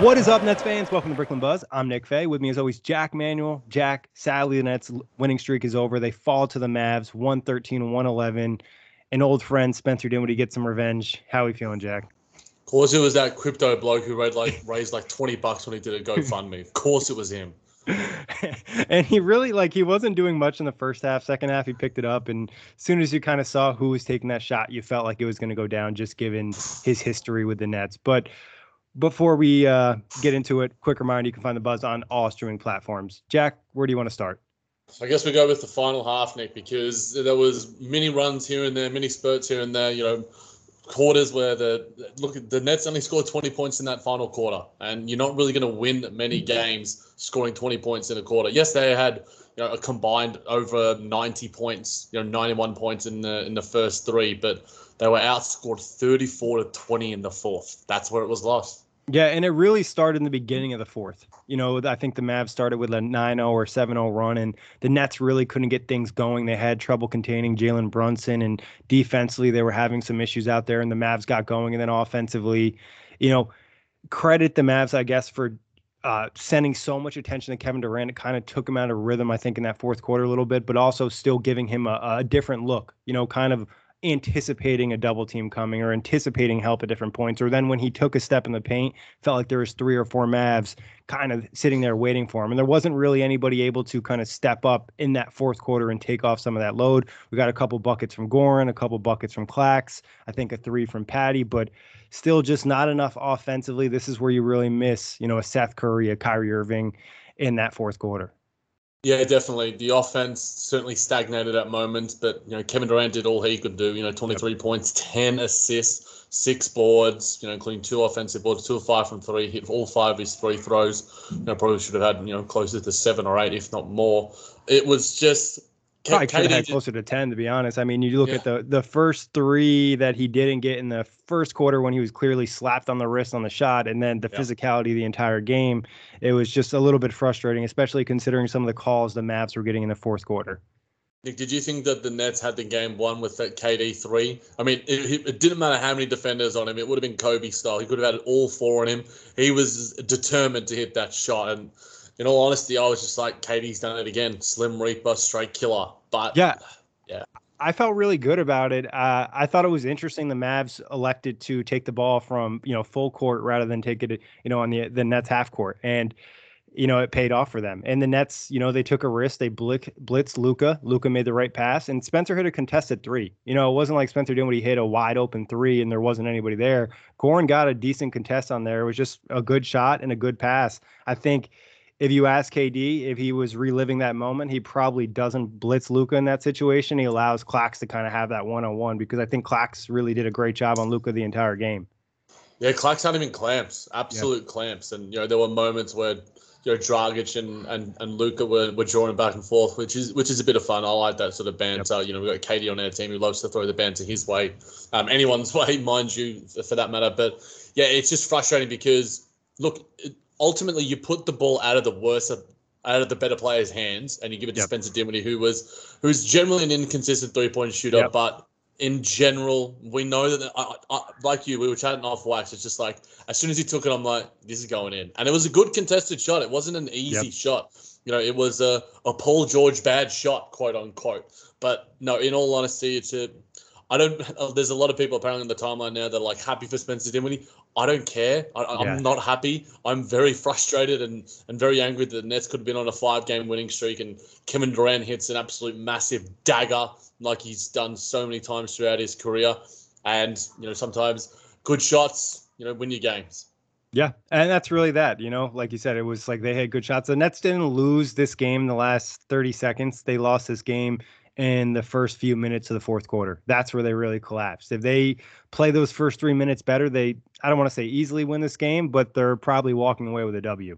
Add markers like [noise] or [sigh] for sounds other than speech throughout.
What is up, Nets fans? Welcome to Brooklyn Buzz. I'm Nick Fay. With me, as always, Jack Manuel. Jack, sadly, the Nets' winning streak is over. They fall to the Mavs, 113 111. An old friend, Spencer Dinwiddie, gets some revenge. How are we feeling, Jack? Of course, it was that crypto bloke who raised like raised like 20 bucks when he did a GoFundMe. Of course, it was him. [laughs] and he really like he wasn't doing much in the first half. Second half, he picked it up, and as soon as you kind of saw who was taking that shot, you felt like it was going to go down, just given his history with the Nets. But before we uh, get into it, quick reminder: you can find the Buzz on all streaming platforms. Jack, where do you want to start? I guess we go with the final half, Nick, because there was many runs here and there, many spurts here and there. You know, quarters where the look the Nets only scored 20 points in that final quarter, and you're not really going to win many games scoring 20 points in a quarter. Yes, they had you know a combined over 90 points, you know 91 points in the in the first three, but they were outscored 34 to 20 in the fourth. That's where it was lost. Yeah, and it really started in the beginning of the fourth. You know, I think the Mavs started with a 9-0 or 7-0 run, and the Nets really couldn't get things going. They had trouble containing Jalen Brunson, and defensively they were having some issues out there, and the Mavs got going. And then offensively, you know, credit the Mavs, I guess, for uh, sending so much attention to Kevin Durant. It kind of took him out of rhythm, I think, in that fourth quarter a little bit, but also still giving him a, a different look. You know, kind of anticipating a double team coming or anticipating help at different points. Or then when he took a step in the paint, felt like there was three or four Mavs kind of sitting there waiting for him. And there wasn't really anybody able to kind of step up in that fourth quarter and take off some of that load. We got a couple buckets from Goran, a couple buckets from Clax, I think a three from Patty, but still just not enough offensively. This is where you really miss, you know, a Seth Curry, a Kyrie Irving in that fourth quarter. Yeah, definitely. The offense certainly stagnated at moments, but you know Kevin Durant did all he could do. You know, 23 yep. points, 10 assists, six boards. You know, including two offensive boards, two of five from three. Hit all five of his three throws. You know, probably should have had you know closer to seven or eight, if not more. It was just Probably could have had closer to ten, to be honest. I mean, you look yeah. at the the first three that he didn't get in the first quarter when he was clearly slapped on the wrist on the shot, and then the yeah. physicality of the entire game. It was just a little bit frustrating, especially considering some of the calls the Mavs were getting in the fourth quarter. Nick, did you think that the Nets had the game won with that KD three? I mean, it, it, didn't matter how many defenders on him; it would have been Kobe style. He could have had all four on him. He was determined to hit that shot, and in all honesty, I was just like, KD's done it again. Slim Reaper, straight killer. But yeah, yeah. I felt really good about it. Uh, I thought it was interesting the Mavs elected to take the ball from you know full court rather than take it you know on the the Nets half court, and you know it paid off for them. And the Nets, you know, they took a risk. They blick, blitzed Luka. Luka made the right pass, and Spencer hit a contested three. You know, it wasn't like Spencer did when he hit a wide open three and there wasn't anybody there. Goran got a decent contest on there. It was just a good shot and a good pass. I think if you ask KD if he was reliving that moment, he probably doesn't blitz Luka in that situation. He allows Clax to kind of have that one on one because I think Clax really did a great job on Luka the entire game. Yeah, Clax had him in clamps, absolute yeah. clamps, and you know there were moments where you know Dragic and and, and Luka were, were drawing back and forth, which is which is a bit of fun. I like that sort of banter. Yep. You know, we've got KD on our team who loves to throw the banter his way, um, anyone's [laughs] way, mind you, for that matter. But yeah, it's just frustrating because look. It, ultimately you put the ball out of the worse of out of the better players' hands, and you give it to Yep. Spencer Dinwiddie, who was who's generally an inconsistent three point shooter, Yep. but in general, we know that I, I, like you, we were chatting off wax. It's just like as soon as he took it, I'm like, this is going in, and it was a good contested shot. It wasn't an easy Yep. shot. You know, it was a, a Paul George bad shot, quote unquote. But no, in all honesty, it's a. I don't. There's a lot of people apparently on the timeline now that are like happy for Spencer Dinwiddie. I don't care. I, I'm Yeah. not happy. I'm very frustrated and and very angry that the Nets could have been on a five game winning streak and Kevin Durant hits an absolute massive dagger like he's done so many times throughout his career. And you know sometimes good shots, you know, win your games. Yeah, and that's really that. You know, like you said, it was like they had good shots. The Nets didn't lose this game in the last 30 seconds. They lost this game in the first few minutes of the fourth quarter. That's where they really collapsed. If they play those first three minutes better, they I don't want to say easily win this game, but they're probably walking away with a W.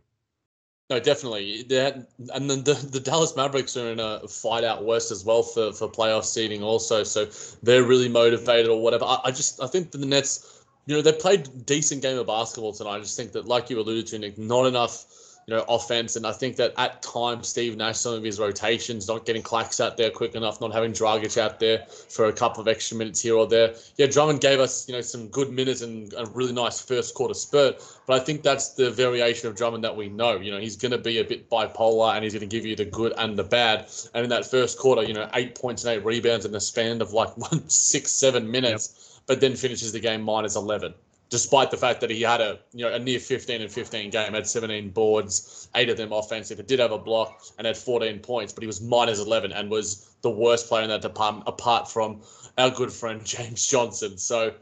No, definitely. Had, and then the, the Dallas Mavericks are in a fight out west as well for, for playoff seeding also. So they're really motivated or whatever. I, I just I think the Nets, you know, they played decent game of basketball tonight. I just think that, like you alluded to, Nick, not enough, you know, offense. And I think that at times Steve Nash, some of his rotations, not getting Clax out there quick enough, not having Dragic out there for a couple of extra minutes here or there. Yeah, Drummond gave us, you know, some good minutes and a really nice first quarter spurt. But I think that's the variation of Drummond that we know. You know, he's going to be a bit bipolar and he's going to give you the good and the bad. And in that first quarter, you know, eight points and eight rebounds in the span of like [laughs] one, six, seven minutes, but then finishes the game minus 11. Despite the fact that he had a you know a near 15 and 15 game, had 17 boards, eight of them offensive. It did have a block and had 14 points, but he was minus 11 and was the worst player in that department apart from our good friend [laughs] James Johnson. So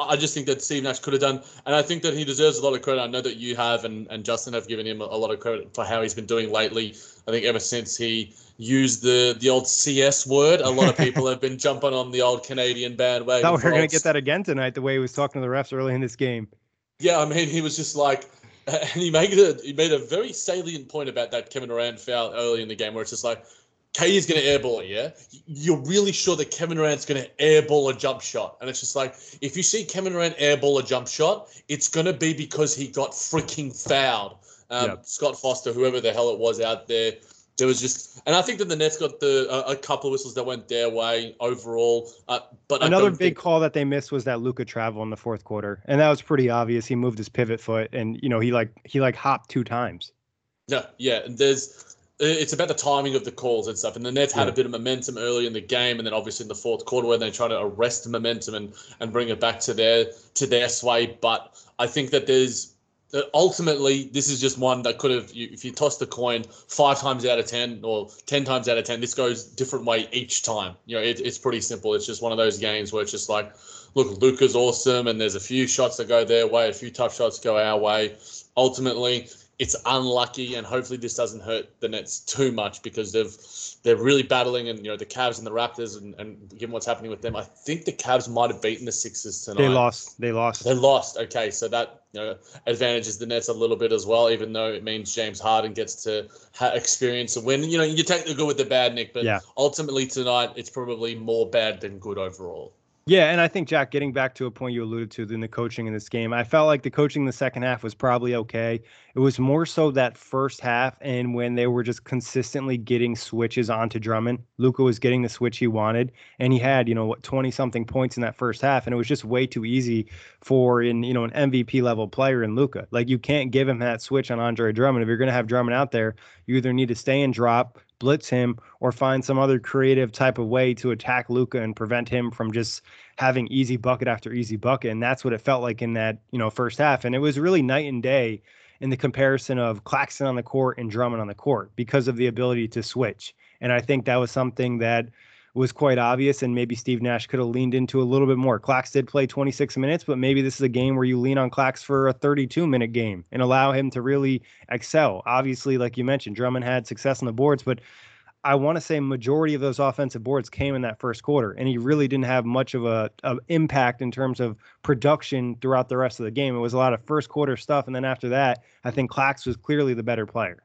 I just think that Steve Nash could have done, and I think that he deserves a lot of credit. I know that you have, and, and Justin have given him a, a lot of credit for how he's been doing lately. I think ever since he used the the old CS word, a lot of people have been jumping on the old Canadian bandwagon. Thought we were going to get that again tonight, the way he was talking to the refs early in this game. Yeah, I mean, he was just like, [laughs] and he made a he made a very salient point about that Kevin Durant foul early in the game, where it's just like, KD's going to airball it, yeah? You're really sure that Kevin Durant's going to airball a jump shot, and it's just like, if you see Kevin Durant airball a jump shot, it's going to be because he got freaking fouled. Um, Yep. Scott Foster, whoever the hell it was out there. There was just, and I think that the Nets got the a, a couple of whistles that went their way overall. Uh, but Another big think- call that they missed was that Luka travel in the fourth quarter, and that was pretty obvious. He moved his pivot foot, and you know he like he like hopped two times. Yeah, yeah, and there's it's about the timing of the calls and stuff. And the Nets had Yeah. a bit of momentum early in the game, and then obviously in the fourth quarter where they try to arrest the momentum and and bring it back to their to their sway. But I think that there's Uh, ultimately this is just one that could have if you toss the coin five times out of ten or ten times out of ten, this goes different way each time. You know, it, it's pretty simple. It's just one of those games where it's just like, look, Luka's awesome, and there's a few shots that go their way, a few tough shots go our way. Ultimately, it's unlucky, and hopefully this doesn't hurt the Nets too much because they've they're really battling, and you know the Cavs and the Raptors, and, and given what's happening with them, I think the Cavs might have beaten the Sixers tonight. They lost. They lost. They lost. Okay, so that you know advantages the Nets a little bit as well, even though it means James Harden gets to ha- experience a win. You know, you take the good with the bad, Nick, but Yeah. ultimately tonight it's probably more bad than good overall. Yeah, and I think Jack, getting back to a point you alluded to in the coaching in this game, I felt like the coaching in the second half was probably okay. It was more so that first half, and when they were just consistently getting switches onto Drummond, Luka was getting the switch he wanted, and he had you know what twenty something points in that first half, and it was just way too easy for in you know an MVP level player in Luka. Like you can't give him that switch on Andre Drummond if you're going to have Drummond out there. You either need to stay and drop, blitz him, or find some other creative type of way to attack Luka and prevent him from just having easy bucket after easy bucket. And that's what it felt like in that, you know, first half. And it was really night and day in the comparison of Claxton on the court and Drummond on the court because of the ability to switch. And I think that was something that was quite obvious and maybe Steve Nash could have leaned into a little bit more. Clax did play 26 minutes, but maybe this is a game where you lean on Clax for a 32 minute game and allow him to really excel. Obviously, like you mentioned, Drummond had success on the boards, but I want to say majority of those offensive boards came in that first quarter, and he really didn't have much of a, impact in terms of production throughout the rest of the game. It was a lot of first quarter stuff, and then after that, I think Clax was clearly the better player.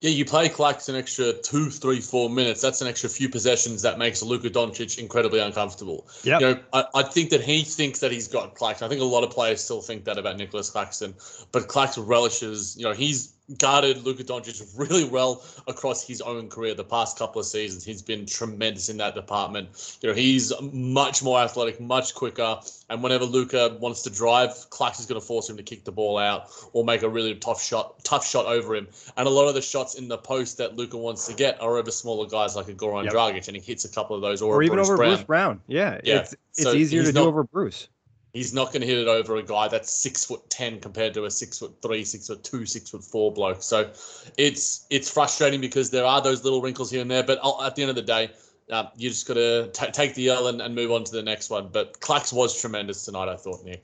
Yeah, you play Clax an extra two, three, four minutes. That's an extra few possessions that makes Luka Doncic incredibly uncomfortable. Yeah, You know, I, I think that he thinks that he's got Claxton. I think a lot of players still think that about Nicholas Claxton, but Clax relishes. You know, he's guarded Luka Doncic really well across his own career. The past couple of seasons, he's been tremendous in that department. You know, he's much more athletic, much quicker, and whenever Luka wants to drive, is going to force him to kick the ball out or make a really tough shot, tough shot over him. And a lot of the shots in the post that Luka wants to get are over smaller guys like a Goran yep. Dragic, and he hits a couple of those, or, or even Bruce over Brown. Bruce Brown. Yeah, yeah. It's, it's so easier to not, do over Bruce. He's not going to hit it over a guy that's six foot ten compared to a six foot three, six foot two, six foot four bloke. So it's it's frustrating because there are those little wrinkles here and there. But at the end of the day, uh, you just got to take the L and, and move on to the next one. But Clax was tremendous tonight, I thought, Nick.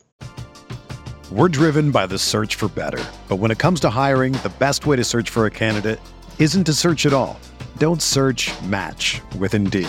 We're driven by the search for better. But when it comes to hiring, the best way to search for a candidate isn't to search at all. Don't search match with Indeed.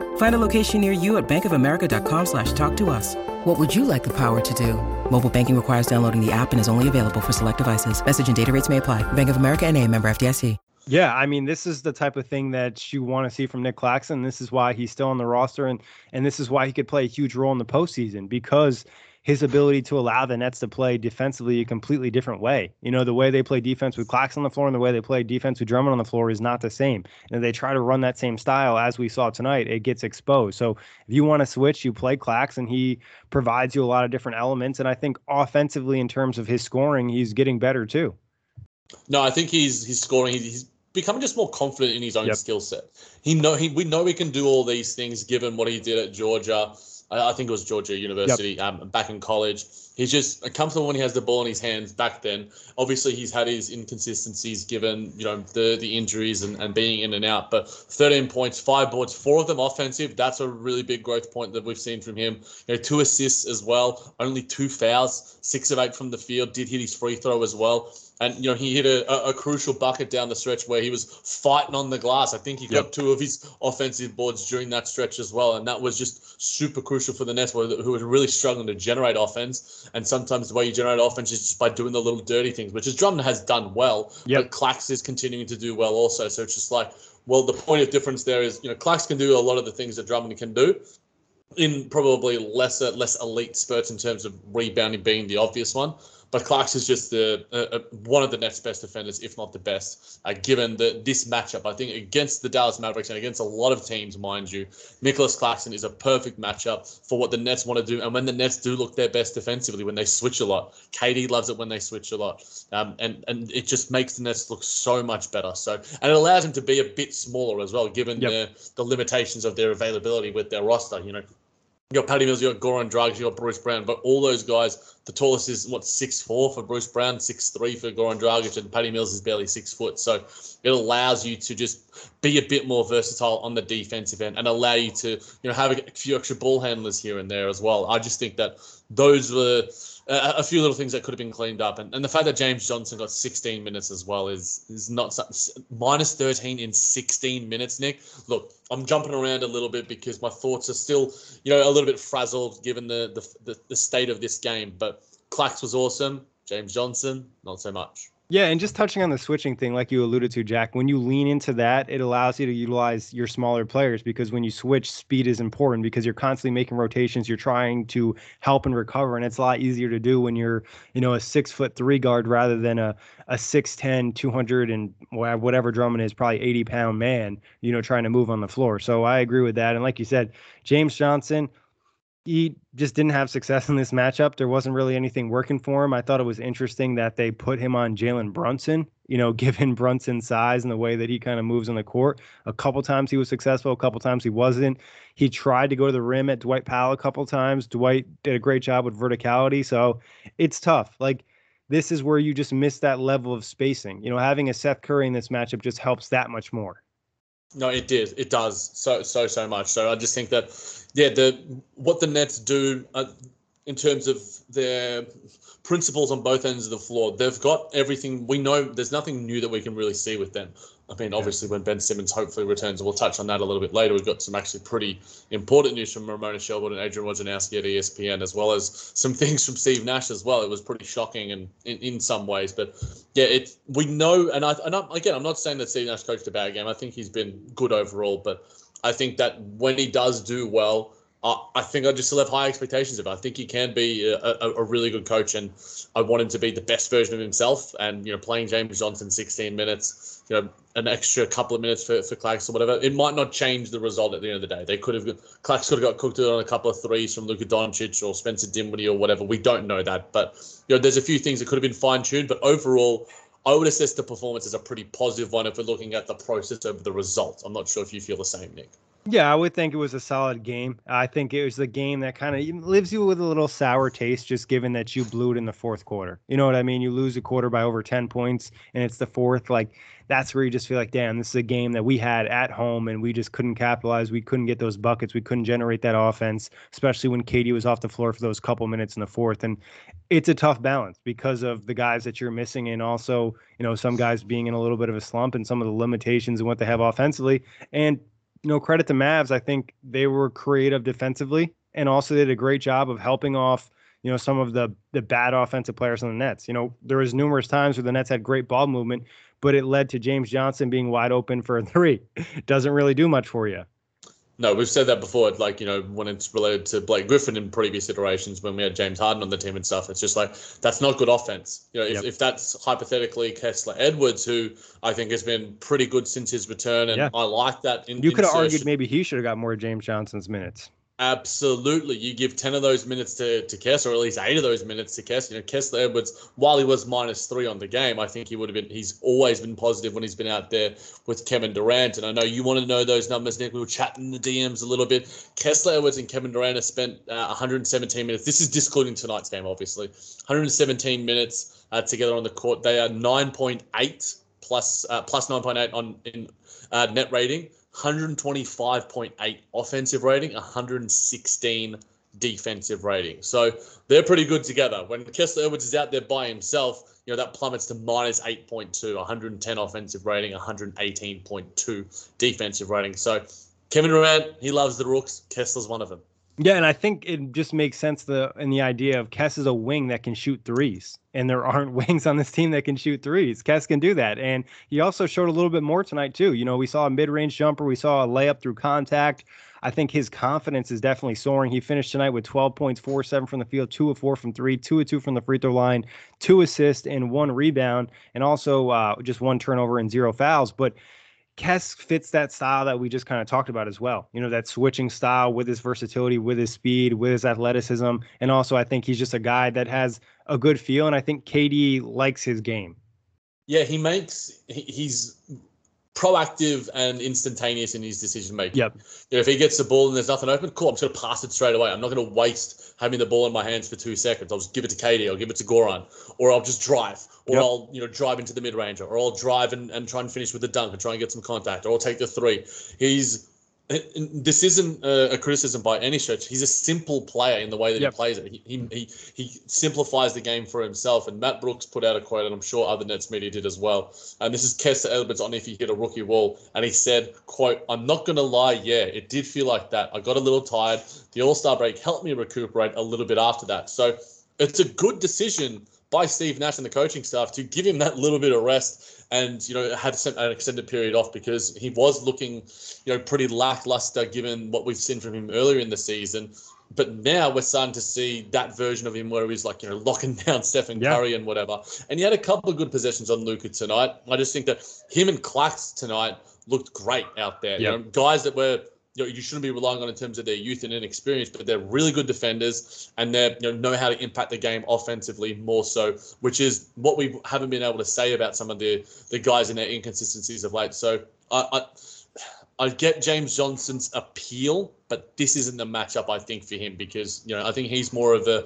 Find a location near you at bankofamerica.com slash talk to us. What would you like the power to do? Mobile banking requires downloading the app and is only available for select devices. Message and data rates may apply. Bank of America and a member FDIC. Yeah, I mean, this is the type of thing that you want to see from Nick Claxton. This is why he's still on the roster, and and this is why he could play a huge role in the postseason because his ability to allow the Nets to play defensively a completely different way. You know, the way they play defense with Clax on the floor and the way they play defense with Drummond on the floor is not the same. And they try to run that same style as we saw tonight, it gets exposed. So if you want to switch, you play Clax and he provides you a lot of different elements. And I think offensively, in terms of his scoring, he's getting better too. No, I think he's he's scoring. He's becoming just more confident in his own yep. skill set. He know he we know he can do all these things given what he did at Georgia. I, think it was Georgia University yep. um, back in college. He's just comfortable when he has the ball in his hands back then. Obviously, he's had his inconsistencies given, you know, the the injuries and, and being in and out. But 13 points, five boards, four of them offensive. That's a really big growth point that we've seen from him. You know, two assists as well, only two fouls, six of eight from the field, did hit his free throw as well. And you know he hit a, a, crucial bucket down the stretch where he was fighting on the glass. I think he got yep. two of his offensive boards during that stretch as well, and that was just super crucial for the Nets, who were really struggling to generate offense. And sometimes the way you generate offense is just by doing the little dirty things, which is Drummond has done well. Yep. But Clax is continuing to do well also. So it's just like, well, the point of difference there is, you know, Clax can do a lot of the things that Drummond can do, in probably lesser, less elite spurts in terms of rebounding being the obvious one. But Clax is just the uh, one of the Nets' best defenders, if not the best, uh, given the, this matchup. I think against the Dallas Mavericks and against a lot of teams, mind you, Nicholas Claxton is a perfect matchup for what the Nets want to do. And when the Nets do look their best defensively, when they switch a lot, KD loves it when they switch a lot, um, and and it just makes the Nets look so much better. So and it allows them to be a bit smaller as well, given yep. the the limitations of their availability with their roster. You know, you got Patty Mills, you got Goran Dragic, you got Bruce Brown, but all those guys, the tallest is what six four for Bruce Brown, six three for Goran Dragic, and Patty Mills is barely six foot. So it allows you to just be a bit more versatile on the defensive end and allow you to you know have a few extra ball handlers here and there as well. I just think that those were a, a, few little things that could have been cleaned up, and, and the fact that James Johnson got 16 minutes as well is is not minus 13 in 16 minutes. Nick, look, I'm jumping around a little bit because my thoughts are still you know a little bit frazzled given the the, the, the state of this game. But Clax was awesome. James Johnson, not so much. Yeah, and just touching on the switching thing, like you alluded to, Jack, when you lean into that, it allows you to utilize your smaller players because when you switch, speed is important because you're constantly making rotations. You're trying to help and recover, and it's a lot easier to do when you're, you know, a six foot three guard rather than a a 6'10, 200 and whatever Drummond is, probably 80 pound man, you know, trying to move on the floor. So I agree with that. And like you said, James Johnson, he just didn't have success in this matchup. There wasn't really anything working for him. I thought it was interesting that they put him on Jalen Brunson, you know, [laughs] given Brunson's size and the way that he kind of moves on the court. A couple times he was successful, a couple times he wasn't. He tried to go to the rim at Dwight Powell a couple times. Dwight did a great job with verticality. So it's tough. Like, this is where you just miss that level of spacing. You know, having a Seth Curry in this matchup just helps that much more. No, it did. It does so so so much. So I just think that yeah, the what the Nets do uh, in terms of their principles on both ends of the floor, they've got everything. We know there's nothing new that we can really see with them. I mean, obviously, when Ben Simmons hopefully returns, we'll touch on that a little bit later. We've got some actually pretty important news from Ramona Shelburne and Adrian Wojnarowski at ESPN, as well as some [laughs] things from Steve Nash as well. It was pretty shocking and in, in some ways, but yeah, it we know, and I and I'm, again, I'm not saying that Steve Nash coached a bad game. I think he's been good overall, but I think that when he does do well, I think I just still have high expectations of him. I think he can be a, a, a, really good coach, and I want him to be the best version of himself. And you know, playing James Johnson 16 minutes, you know, an extra couple of minutes for for Clax or whatever, it might not change the result at the end of the day. They could have Clax could have got cooked on a couple of threes from Luka Doncic or Spencer Dinwiddie or whatever. We don't know that, but you know, there's a few things that could have been fine tuned. But overall, I would assess the performance as a pretty positive one if we're looking at the process over the result. I'm not sure if you feel the same, Nick. Yeah, I would think it was a solid game. I think it was a game that kind of leaves you with a little sour taste, just given that you blew it in the fourth quarter. You know what I mean? You lose a quarter by over 10 points, and it's the fourth. Like, that's where you just feel like, damn, this is a game that we had at home, and we just couldn't capitalize. We couldn't get those buckets. We couldn't generate that offense, especially when KD was off the floor for those couple minutes in the fourth. And it's a tough balance because of the guys that you're missing, and also, you know, some guys being in a little bit of a slump and some of the limitations and what they have offensively. And you know, credit to Mavs. I think they were creative defensively and also did a great job of helping off, you know, some of the the bad offensive players on the Nets. You know, there was numerous times where the Nets had great ball movement, but it led to James Johnson being wide open for a [laughs] three. Doesn't really do much for you. No, we've said that before. Like you know, when it's related to Blake Griffin in previous iterations, when we had James Harden on the team and stuff, it's just like that's not good offense. You know, if, yep. if that's hypothetically Kessler Edwards, who I think has been pretty good since his return, and yeah. I like that. In, you could have argued maybe he should have got more James Johnson's minutes. Absolutely. You give 10 of those minutes to, to Kess, or at least eight of those minutes to Kess. You know, Kessler Edwards, while he was minus three on the game, I think he would have been, he's always been positive when he's been out there with Kevin Durant. And I know you want to know those numbers, Nick. We were chatting in the DMs a little bit. Kessler Edwards and Kevin Durant have spent uh, 117 minutes. This is discluding tonight's game, obviously. 117 minutes uh, together on the court. They are 9.8 plus, uh, plus 9.8 on in uh, net rating 125.8 offensive rating, 116 defensive rating. So they're pretty good together. When Kessler Edwards is out there by himself, you know, that plummets to minus 8.2, 110 offensive rating, 118.2 defensive rating. So Kevin Durant, he loves the Rooks. Kessler's one of them. Yeah, and I think it just makes sense the in the idea of Kess is a wing that can shoot threes, and there aren't [laughs] wings on this team that can shoot threes. Kess can do that, and he also showed a little bit more tonight too. You know, we saw a mid-range jumper, we saw a layup through contact. I think his confidence is definitely soaring. He finished tonight with 12 points, four seven from the field, two of four from three, two of two from the free throw line, two assists and one rebound, and also uh, just one turnover and zero fouls. But Kess fits that style that we just kind of talked about as well. You know, that switching style with his versatility, with his speed, with his athleticism. And also, I think he's just a guy that has a good feel. And I think KD likes his game. Yeah, he makes, he's proactive and instantaneous in his decision making. Yep. You know, if he gets the ball and there's nothing open, cool, I'm just going to pass it straight away. I'm not going to waste having the ball in my hands for two seconds. I'll just give it to KD, I'll give it to Goran, or I'll just drive, or yep. I'll you know drive into the mid range, or I'll drive and, and try and finish with the dunk and try and get some contact, or I'll take the three. He's this isn't a, criticism by any stretch. He's a simple player in the way that yep. he plays it. He, he he simplifies the game for himself. And Matt Brooks put out a quote, and I'm sure other Nets media did as well. And this is Kessler Edwards on if he hit a rookie wall, and he said, "quote I'm not gonna lie, yeah, it did feel like that. I got a little tired. The All Star break helped me recuperate a little bit after that. So it's a good decision by Steve Nash and the coaching staff to give him that little bit of rest and you know had an extended period off because he was looking you know pretty lackluster given what we've seen from him earlier in the season. But now we're starting to see that version of him where he's like, you know, locking [laughs] down Stephen yeah. Curry and whatever. And he had a couple of good possessions on Luka tonight. I just think that him and Clax tonight looked great out there. Yep. You know, guys that were you, know, you shouldn't be relying on in terms of their youth and inexperience, but they're really good defenders and they you know, know how to impact the game offensively more so, which is what we haven't been able to say about some of the the guys in their inconsistencies of late. So I, I I get James Johnson's appeal, but this isn't the matchup I think for him because you know I think he's more of a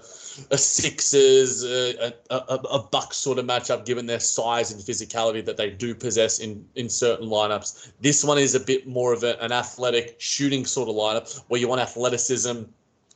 a Sixers, a, a, a, Buck sort of matchup given their size and physicality that they do possess in in certain lineups. This one is a bit more of a, an athletic shooting sort of lineup where you want athleticism,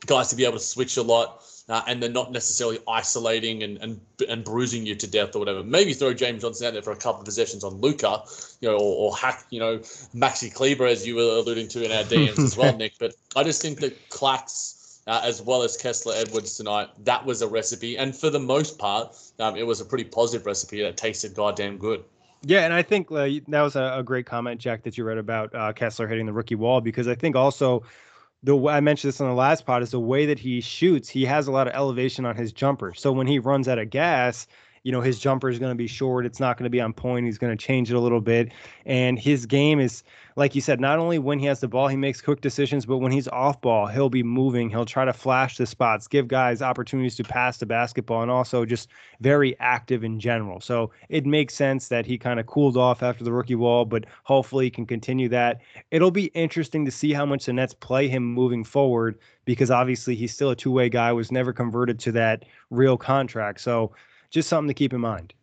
guys to be able to switch a lot uh, and they're not necessarily isolating and, and and bruising you to death or whatever. Maybe throw James Johnson out there for a couple of possessions on Luka, you know, or, or hack, you know, Maxi Kleber as you were alluding to in our DMs as well, [laughs] Nick. But I just think that Clax. Uh, as well as Kessler Edwards tonight, that was a recipe, and for the most part, um, it was a pretty positive recipe that tasted goddamn good. Yeah, and I think uh, that was a, a, great comment, Jack, that you read about uh, Kessler hitting the rookie wall because I think also the way I mentioned this on the last pod is the way that he shoots. He has a lot of elevation on his jumper. So when he runs out of gas, you know his jumper is going to be short. It's not going to be on point. He's going to change it a little bit, and his game is like you said, not only when he has the ball, he makes quick decisions, but when he's off ball, he'll be moving. He'll try to flash the spots, give guys opportunities to pass the basketball, and also just very active in general. So it makes sense that he kind of cooled off after the rookie wall, but hopefully he can continue that. It'll be interesting to see how much the Nets play him moving forward because obviously he's still a two way guy, was never converted to that real contract. So just something to keep in mind.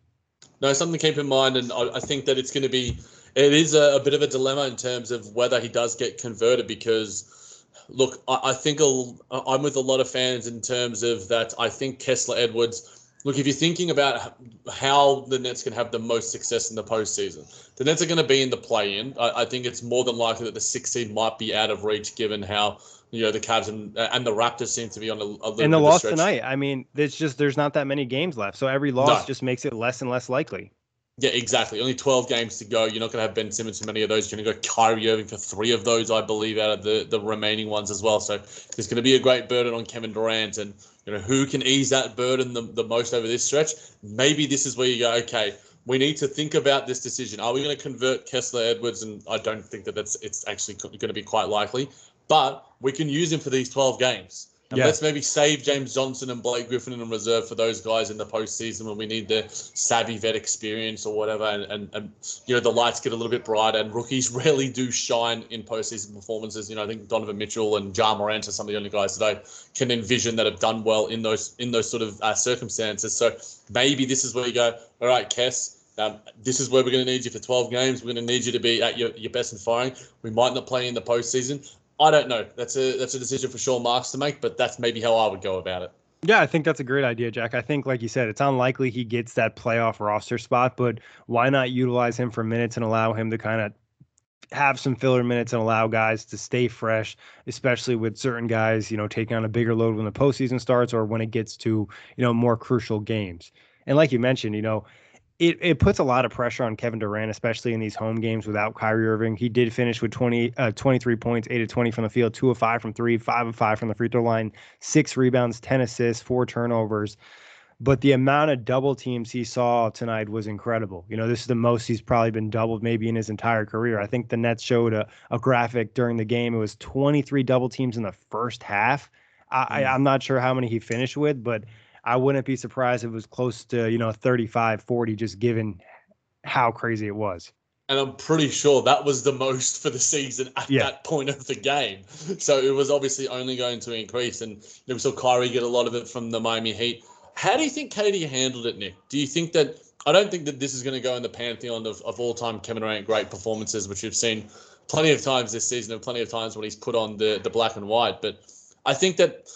No, something to keep in mind, and I, I think that it's going to be it is a, a, bit of a dilemma in terms of whether he does get converted because look I, think i'm with a lot of fans in terms of that i think kessler edwards look if you're thinking about how the nets can have the most success in the postseason the nets are going to be in the play-in I, I think it's more than likely that the six seed might be out of reach given how you know the Cavs and uh, and the Raptors seem to be on a, a little. And the loss tonight. I mean, it's just there's not that many games left, so every loss no. just makes it less and less likely. Yeah, exactly. Only 12 games to go. You're not going to have Ben Simmons for many of those. You're going to go Kyrie Irving for three of those, I believe, out of the, the remaining ones as well. So there's going to be a great burden on Kevin Durant. And, you know, who can ease that burden the, the most over this stretch? Maybe this is where you go, okay, we need to think about this decision. Are we going to convert Kessler Edwards? And I don't think that that's it's actually going to be quite likely. But we can use him for these 12 games. And yeah. let's maybe save James Johnson and Blake Griffin in reserve for those guys in the postseason when we need the savvy vet experience or whatever. And, and, and, you know, the lights get a little bit brighter and rookies [laughs] rarely do shine in postseason performances. You know, I think Donovan Mitchell and Ja Morant are some of the only guys that I can envision that have done well in those in those sort of uh, circumstances. So maybe this is where you go, all right, Kess, um, this is where we're going to need you for 12 games. We're going to need you to be at your, your best and firing. We might not play in the postseason. I don't know. That's a that's a decision for Sean Marks to make, but that's maybe how I would go about it. Yeah, I think that's a great idea, Jack. I think, like you said, it's unlikely he gets that playoff roster spot, but why not utilize him for minutes and allow him to kind of have some filler minutes and allow guys to stay fresh, especially with certain guys, you know, taking on a bigger load when the postseason starts or when it gets to, you know, more crucial games. And like you mentioned, you know, it, it puts a lot of pressure on Kevin Durant, especially in these home games without Kyrie Irving. He did finish with 20, uh, 23 points, 8 of 20 from the field, 2 of 5 from 3, 5 of 5 from the free throw line, 6 rebounds, 10 assists, 4 turnovers. But the amount of double teams he saw tonight was incredible. You know, this is the most he's probably been doubled maybe in his entire career. I think the Nets showed a, a graphic during the game. It was 23 double teams in the first half. I, mm. I'm not sure how many he finished with, but – I wouldn't be surprised if it was close to, you know, 35, 40, just given how crazy it was. And I'm pretty sure that was the most for the season at yeah. that point of the game. So it was obviously only going to increase. And we saw Kyrie get a lot of it from the Miami Heat. How do you think KD handled it, Nick? Do you think that I don't think that this is going to go in the pantheon of, of all time Kevin Durant great performances, which we've seen plenty of times this season and plenty of times when he's put on the, the black and white. But I think that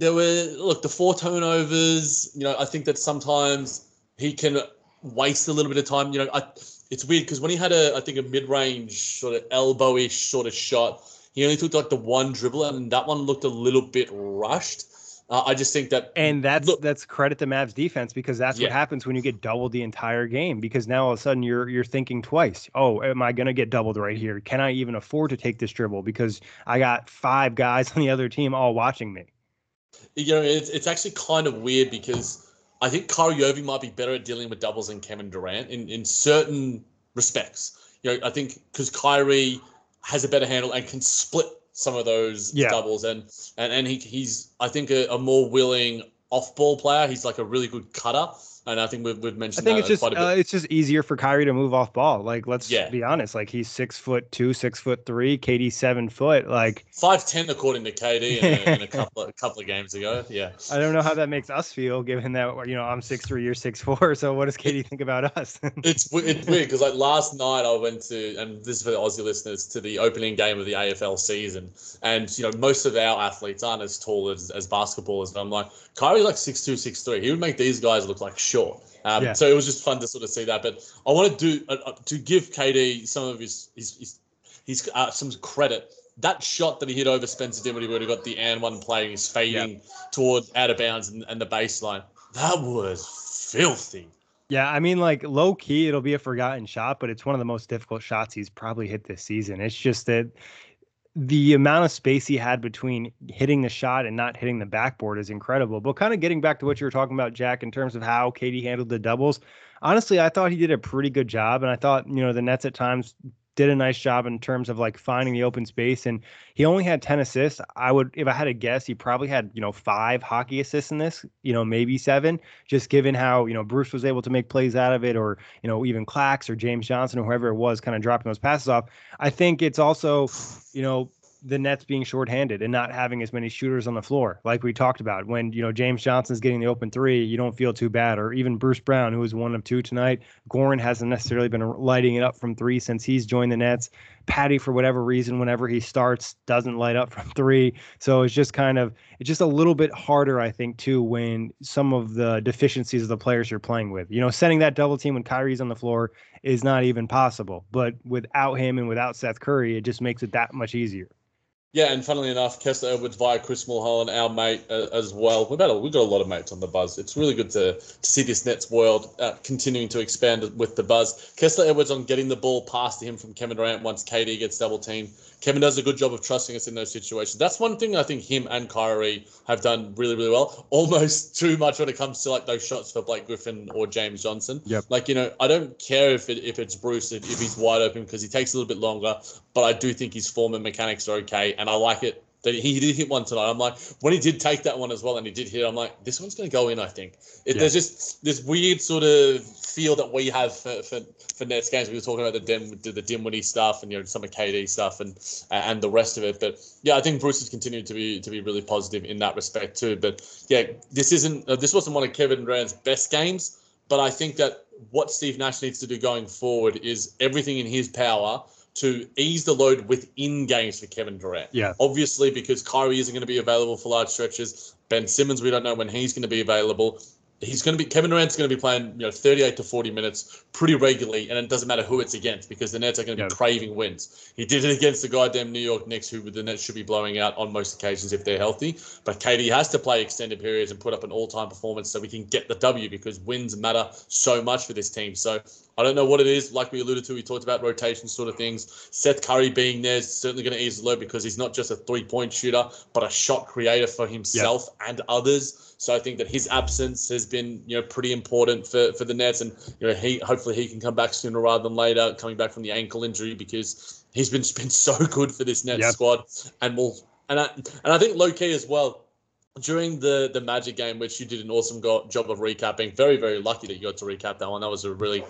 there were look the four turnovers. You know, I think that sometimes he can waste a little bit of time. You know, I, it's weird because when he had a I think a mid range sort of elbowish sort of shot, he only took like the one dribble, and that one looked a little bit rushed. Uh, I just think that, and that's look, that's credit the Mavs defense because that's yeah. what happens when you get doubled the entire game. Because now all of a sudden you're you're thinking twice. Oh, am I going to get doubled right here? Can I even afford to take this dribble? Because I got five guys [laughs] on the other team all watching me. You know, it's it's actually kind of weird because I think Kyrie Irving might be better at dealing with doubles than Kevin Durant in in certain respects. You know, I think because Kyrie has a better handle and can split some of those yeah. doubles, and and and he he's I think a, a more willing off ball player. He's like a really good cutter. And I think we've, we've mentioned. I think it's just uh, it's just easier for Kyrie to move off ball. Like let's yeah. be honest. Like he's six foot two, six foot three. KD seven foot. Like five ten according to KD in a, in a [laughs] couple of, a couple of games ago. Yeah. I don't know how that makes us feel, given that you know I'm six three, you're six four. [laughs] So what does KD think about us? [laughs] it's it's weird because like last night I went to and this is for the Aussie listeners to the opening game of the AFL season, and you know most of our athletes aren't as tall as as basketballers. And I'm like Kyrie's like six two, six three. He would make these guys look like short. Um, yeah. So it was just fun to sort of see that. But I want to do uh, uh to give KD some of his his his, his uh, some credit. That shot that he hit over Spencer Dinwiddie, where he got the and one play, he's fading yeah. toward out of bounds and, and the baseline. That was filthy. Yeah, I mean, like low key, it'll be a forgotten shot, but it's one of the most difficult shots he's probably hit this season. It's just that the amount of space he had between hitting the shot and not hitting the backboard is incredible. But kind of getting back to what you were talking about, Jack, in terms of how KD handled the doubles, honestly, I thought he did a pretty good job. And I thought, you know, the Nets at times did a nice job in terms of like finding the open space. And he only had 10 assists. I would, if I had to guess, he probably had, you know, five hockey assists in this, you know, maybe seven, just given how, you know, Bruce was able to make plays out of it, or, you know, even Clax or James Johnson or whoever it was kind of dropping those passes off. I think it's also, you know, the Nets being shorthanded and not having as many shooters on the floor, like we talked about. When you know James Johnson's getting the open three, you don't feel too bad. Or even Bruce Brown, who was one of two tonight. Goran hasn't necessarily been lighting it up from three since he's joined the Nets. Patty, for whatever reason, whenever he starts, doesn't light up from three. So it's just kind of it's just a little bit harder, I think, too, when some of the deficiencies of the players you're playing with. You know, setting that double team when Kyrie's on the floor is not even possible. But without him and without Seth Curry, it just makes it that much easier. Yeah, and funnily enough, Kessler Edwards via Chris Mulholland, our mate uh, as well. We've got, a, we've got a lot of mates on the buzz. It's really good to, to see this Nets world uh, continuing to expand with the buzz. Kessler Edwards on getting the ball past to him from Kevin Durant once KD gets double teamed. Kevin does a good job of trusting us in those situations. That's one thing I think him and Kyrie have done really, really well. [laughs] Almost too much when it comes to like those shots for Blake Griffin or James Johnson. Yep. Like you know, I don't care if it, if it's Bruce if, if he's wide open because he takes a little bit longer, but I do think his form and mechanics are okay, and I like it that he did hit one tonight. I'm like, when he did take that one as well, and he did hit, I'm like, this one's going to go in. I think it, yeah. there's just this weird sort of feel that we have for, for, for Nets games. We were talking about the Dim, the Dinwiddie stuff, and you know some of KD stuff, and and the rest of it. But yeah, I think Bruce has continued to be to be really positive in that respect too. But yeah, this isn't uh, this wasn't one of Kevin Durant's best games, but I think that what Steve Nash needs to do going forward is everything in his power to ease the load within games for Kevin Durant. Yeah. Obviously, because Kyrie isn't going to be available for large stretches. Ben Simmons, we don't know when he's going to be available he's going to be Kevin Durant's going to be playing you know 38 to 40 minutes pretty regularly, and it doesn't matter who it's against because the Nets are going to be craving wins. He did it against the goddamn New York Knicks, who the Nets should be blowing out on most occasions if they're healthy. But KD has to play extended periods and put up an all-time performance so we can get the W because wins matter so much for this team. So I don't know what it is. Like we alluded to, we talked about rotation sort of things. Seth Curry being there is certainly going to ease the load because he's not just a three-point shooter, but a shot creator for himself and others. So I think that his absence has been, you know, pretty important for, for the Nets, and you know, he hopefully he can come back sooner rather than later, coming back from the ankle injury because he's been [laughs] been so good for this Nets yep. squad, and will and I and I think low key as well during the the Magic game, which you did an awesome go- job of recapping. Very very lucky that you got to recap that one. That was a really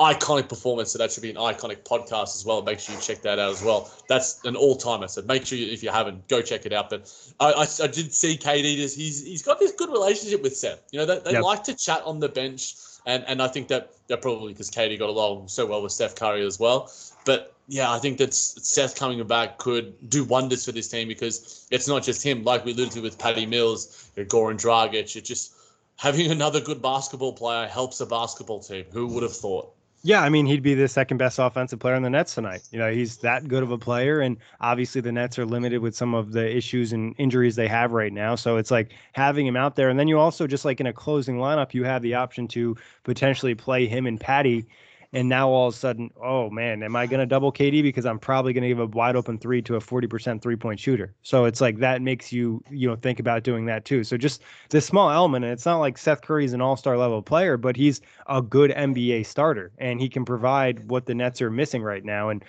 iconic performance. So that should be an iconic podcast as well. Make sure you check that out as well. That's an all timer. So make sure you, if you haven't, go check it out. But I, I, I did see KD. Just, he's he's got this good relationship with Seth. You know, they, they yep. like to chat on the bench, and and I think that that probably because KD got along so well with Steph Curry as well. But yeah, I think that Seth coming back could do wonders for this team because it's not just him. Like we alluded to with Patty Mills, you know, Goran Dragic. It just having another good basketball player helps a basketball team. Who would have thought? Yeah, I mean, he'd be the second best offensive player in the Nets tonight. You know, he's that good of a player. And obviously, the Nets are limited with some of the issues and injuries they have right now. So it's like having him out there. And then you also, just like in a closing lineup, you have the option to potentially play him and Patty and now all of a sudden, oh man, am I going to double KD because I'm probably going to give a wide open three to a 40% three point shooter. So it's like that makes you, you know, think about doing that too. So just this small element, and it's not like Seth Curry's an all star level player, but he's a good NBA starter and he can provide what the Nets are missing right now. And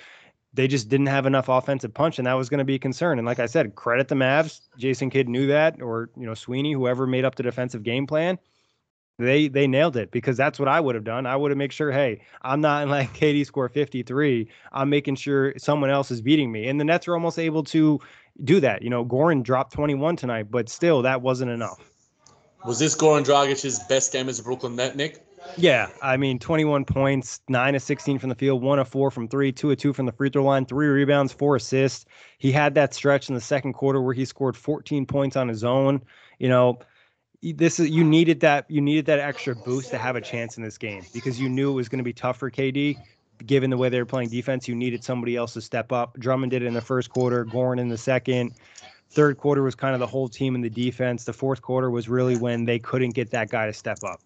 they just didn't have enough offensive punch, and that was going to be a concern. And like I said, credit the Mavs. Jason Kidd knew that, or you know Sweeney, whoever made up the defensive game plan they they nailed it because that's what I would have done. I would have made sure, hey, I'm not in like KD score 53. I'm making sure someone else is beating me. And the Nets are almost able to do that. You know, Goran dropped 21 tonight, but still that wasn't enough. Was this Goran Dragic's best game as a Brooklyn Net, Nick? Yeah, I mean, 21 points, 9 of 16 from the field, 1 of 4 from 3, 2 of 2 from the free throw line, 3 rebounds, 4 assists. He had that stretch in the second quarter where he scored 14 points on his own. You know, this is you needed that you needed that extra boost to have a chance in this game because you knew it was going to be tough for KD. Given the way they were playing defense, you needed somebody else to step up. Drummond did it in the first quarter, Goran in the second. Third quarter was kind of the whole team in the defense. The fourth quarter was really when they couldn't get that guy to step up.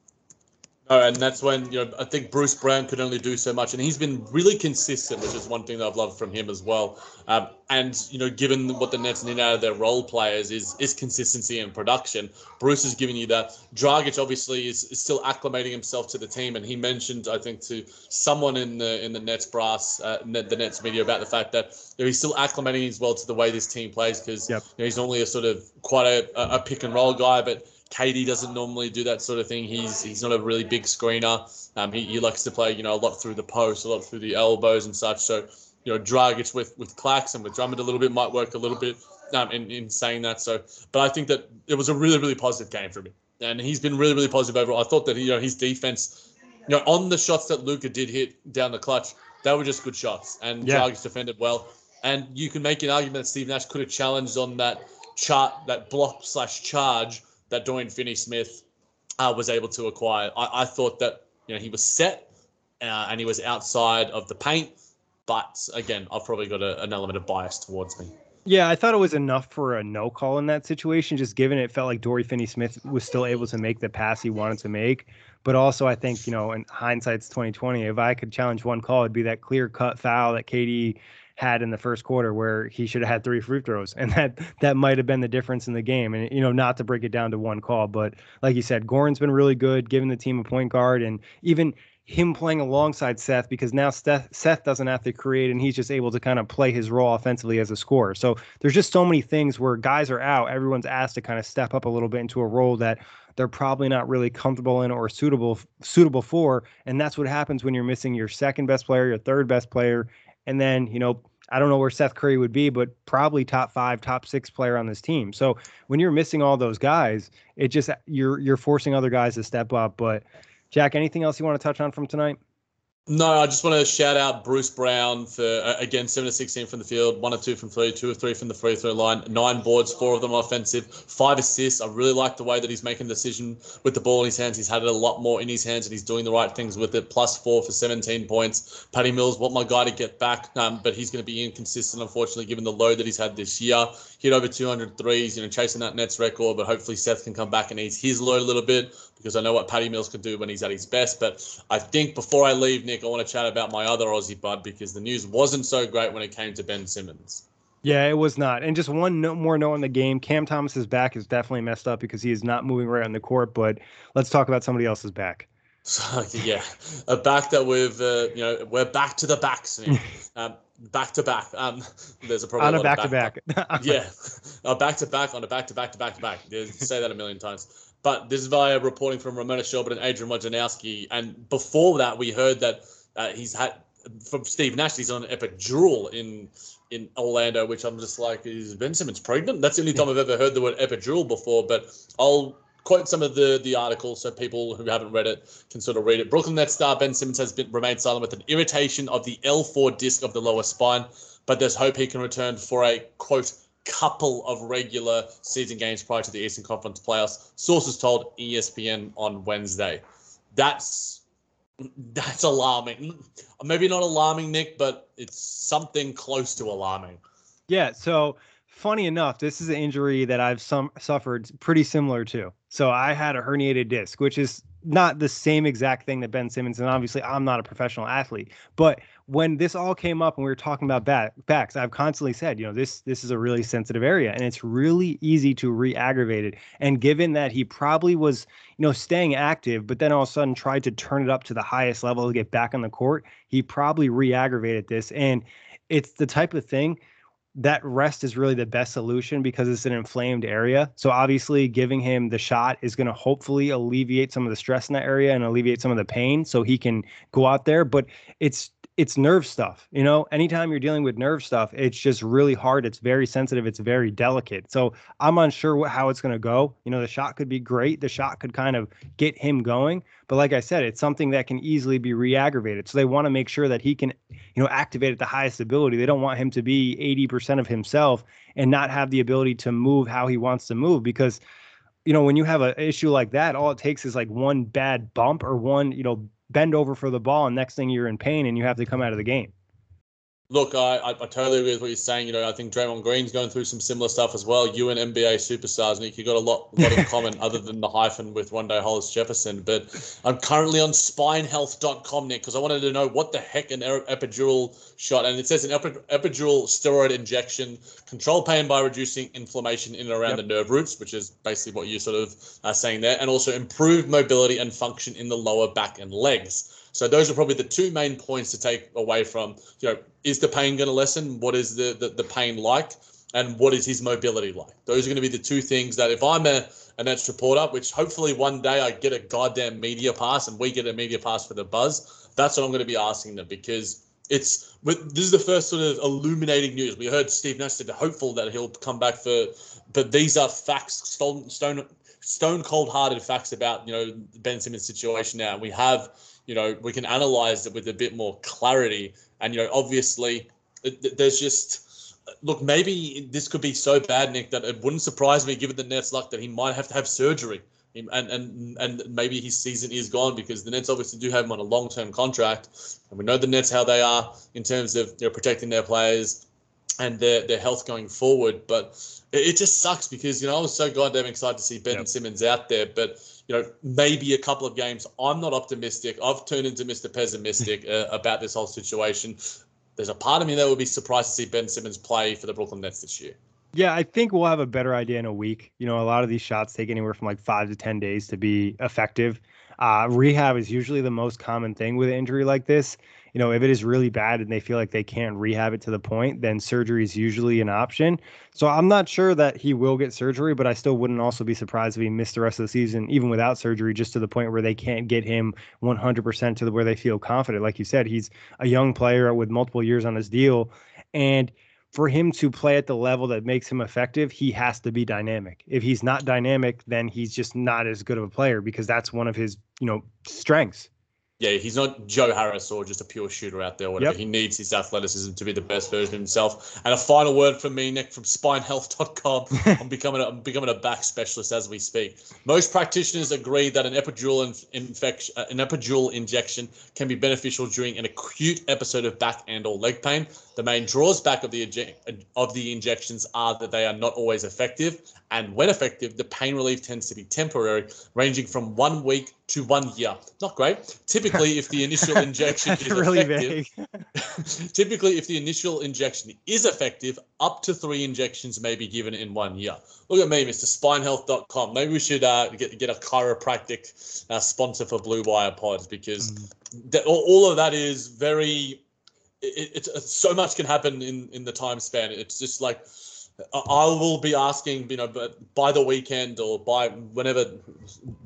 Oh, and that's when you know I think Bruce Brown could only do so much, and he's been really consistent, which is one thing that I've loved from him as well. Um, and you know, given what the Nets need out of their role players is is consistency and production. Bruce is giving you that. Dragic obviously is, is still acclimating himself to the team, and he mentioned I think to someone in the in the Nets brass, uh, the Nets media about the fact that you know, he's still acclimating as well to the way this team plays because yep. you know, he's normally a sort of quite a, a pick and roll guy, but KD doesn't normally do that sort of thing. He's he's not a really big screener. Um, he, he likes to play, you know, a lot through the post, a lot through the elbows and such. So, you know, Dragic with with Claxton, with Drummond a little bit might work a little bit um, in, in saying that. So, but I think that it was a really, really positive game for me. And he's been really, really positive overall. I thought that, you know, his defense, you know, on the shots that Luka did hit down the clutch, they were just good shots. And yeah. Dragic defended well. And you can make an argument that Steve Nash could have challenged on that chart, that block slash charge that Dorian Finney-Smith uh, was able to acquire. I, I, thought that you know he was set uh, and he was outside of the paint, but again, I've probably got a, an element of bias towards me. Yeah, I thought it was enough for a no call in that situation, just given it felt like Dory Finney Smith was still able to make the pass he wanted to make. But also, I think, you know, in hindsight's 2020, if I could challenge one call, it'd be that clear cut foul that KD had in the first quarter where he should have had three free throws and that that might have been the difference in the game and you know not to break it down to one call but like you said Goran's been really good giving the team a point guard and even him playing alongside Seth because now Seth, Seth doesn't have to create and he's just able to kind of play his role offensively as a scorer. So there's just so many things where guys are out, everyone's asked to kind of step up a little bit into a role that they're probably not really comfortable in or suitable suitable for, and that's what happens when you're missing your second best player, your third best player, and then, you know, I don't know where Seth Curry would be, but probably top five, top six player on this team. So when you're missing all those guys, it just you're you're forcing other guys to step up. But Jack, anything else you want to touch on from tonight? No, I just want to shout out Bruce Brown for again seven to sixteen from the field, one or two from three, two or three from the free throw line, nine boards, four of them offensive, five assists. I really like the way that he's making the decision with the ball in his hands. He's had it a lot more in his hands, and he's doing the right things with it. Plus four for seventeen points. Patty Mills, want my guy to get back, um, but he's going to be inconsistent, unfortunately, given the load that he's had this year. Hit over 200 threes, you know, chasing that Nets record, but hopefully Seth can come back and ease his load a little bit because I know what Patty Mills can do when he's at his best. But I think before I leave, Nick, I want to chat about my other Aussie bud because the news wasn't so great when it came to Ben Simmons. Yeah, it was not. And just one no, more note on the game: Cam Thomas's back is definitely messed up because he is not moving right on the court. But let's talk about somebody else's back. So [laughs] yeah, a back that we've uh, you know we're back to the backs. [laughs] um, back to back. Um, there's a problem on a back, to back. [laughs] yeah, a back to back on a back to back to back to back. Say that a million times. But this is via reporting from Ramona Shelburne and Adrian Wojnarowski. And before that, we heard that uh, he's had from Steve Nash. He's on epidural in in Orlando, which I'm just like, is Ben Simmons pregnant? That's the only time I've ever heard the word epidural before. But I'll quote some of the the article so people who haven't read it can sort of read it. Brooklyn Nets star Ben Simmons has been remained silent with an irritation of the L4 disc of the lower spine, but there's hope he can return for a quote couple of regular season games prior to the Eastern Conference playoffs. Sources told ESPN on Wednesday. That's That's alarming. Maybe not alarming, Nick, but it's something close to alarming. Yeah. So funny enough, this is an injury that I've some suffered pretty similar to. So I had a herniated disc, which is not the same exact thing that Ben Simmons, and obviously I'm not a professional athlete. But when this all came up and we were talking about back, backs, I've constantly said, you know, this this is a really sensitive area, and it's really easy to re-aggravate it. And given that he probably was, you know, staying active, but then all of a sudden tried to turn it up to the highest level to get back on the court, he probably re-aggravated this. And it's the type of thing that rest is really the best solution because it's an inflamed area. So obviously giving him the shot is going to hopefully alleviate some of the stress in that area and alleviate some of the pain so he can go out there, but it's it's nerve stuff. You know, anytime you're dealing with nerve stuff, it's just really hard. It's very sensitive. It's very delicate. So I'm unsure what, how it's going to go. You know, the shot could be great. The shot could kind of get him going. But like I said, it's something that can easily be re-aggravated. So they want to make sure that he can, you know, activate at the highest ability. They don't want him to be 80% of himself and not have the ability to move how he wants to move because you know, when you have an issue like that, all it takes is like one bad bump or one, you know, bend over for the ball, and next thing you're in pain and you have to come out of the game. Look, I, I, I, totally agree with what you're saying. You know, I think Draymond Green's going through some similar stuff as well. You and NBA superstars, Nick, you got a lot, lot in common [laughs] other than the hyphen with Rondae Hollis-Jefferson. But I'm currently on spinehealth.com, Nick, because I wanted to know what the heck an epidural shot, and it says an epidural steroid injection, control pain by reducing inflammation in and around yep. the nerve roots, which is basically what you sort of are saying there, and also improve mobility and function in the lower back and legs. So those are probably the two main points to take away from, you know, is the pain going to lessen? What is the, the, the pain like? And what is his mobility like? Those are going to be the two things that if I'm a, a Nets reporter, which hopefully one day I get a goddamn media pass and we get a media pass for the buzz, that's what I'm going to be asking them because it's this is the first sort of illuminating news. We heard Steve Nash said hopeful that he'll come back for, but these are facts, stone, stone, stone cold hearted facts about you know Ben Simmons' situation now. We have you know we can analyze it with a bit more clarity and you know obviously there's just look maybe this could be so bad nick that it wouldn't surprise me given the nets luck that he might have to have surgery and and and maybe his season is gone because the Nets obviously do have him on a long-term contract, and we know the Nets how they are in terms of you know, protecting their players and their their health going forward. But it, it just sucks because you know I was so goddamn excited to see Ben yep. Simmons out there, but you know, maybe a couple of games. I'm not optimistic. I've turned into Mr. Pessimistic [laughs] uh, about this whole situation. There's a part of me that would be surprised to see Ben Simmons play for the Brooklyn Nets this year. Yeah, I think we'll have a better idea in a week. You know, a lot of these shots take anywhere from like five to 10 days to be effective. Uh, rehab is usually the most common thing with an injury like this you know, if it is really bad and they feel like they can't rehab it to the point, then surgery is usually an option. So I'm not sure that he will get surgery, but I still wouldn't also be surprised if he missed the rest of the season, even without surgery, just to the point where they can't get him 100% to the where they feel confident. Like you said, he's a young player with multiple years on his deal. And for him to play at the level that makes him effective, he has to be dynamic. If he's not dynamic, then he's just not as good of a player because that's one of his, you know, strengths yeah, he's not Joe Harris or just a pure shooter out there. Whatever. Yep. He needs his athleticism to be the best version of himself. And a final word from me, Nick, from SpineHealth.com. [laughs] I'm becoming a, I'm becoming a back specialist as we speak. Most practitioners agree that an epidural in, infection, uh, an epidural injection can be beneficial during an acute episode of back and or leg pain. The main draws back of the of the injections are that they are not always effective, and when effective, the pain relief tends to be temporary, ranging from one week to one year. Not great. Typically, if the [laughs] initial injection is really effective, [laughs] typically if the initial injection is effective, up to three injections may be given in one year. Look at me, Mr. SpineHealth.com. Maybe we should uh, get get a chiropractic uh, sponsor for Blue Wire Pods because mm. that, all of that is very it, it's, uh, so much can happen in in the time span. It's just like I will be asking, you know, but by the weekend or by whenever.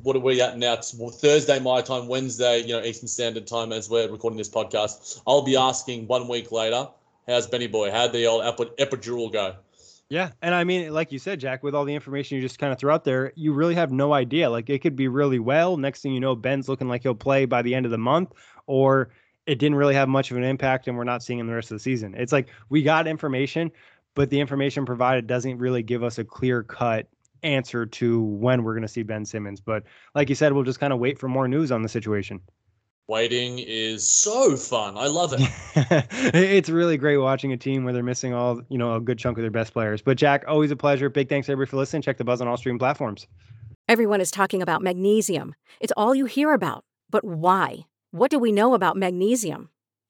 What are we at now? It's Thursday my time, Wednesday, you know, Eastern Standard Time as we're recording this podcast. I'll be asking one week later, how's Benny Boy? How'd the old epidural go? Yeah, and I mean, like you said, Jack, with all the information you just kind of threw out there, you really have no idea. Like it could be really well. Next thing you know, Ben's looking like he'll play by the end of the month, or it didn't really have much of an impact and we're not seeing him the rest of the season. It's like we got information, but the information provided doesn't really give us a clear cut answer to when we're going to see Ben Simmons. But like you said, we'll just kind of wait for more news on the situation. Waiting is so fun. I love it. [laughs] it's really great watching a team where they're missing all, you know, a good chunk of their best players. But Jack, always a pleasure. Big thanks everybody for listening. Check the buzz on all streaming platforms. Everyone is talking about magnesium. It's all you hear about. But why? What do we know about magnesium?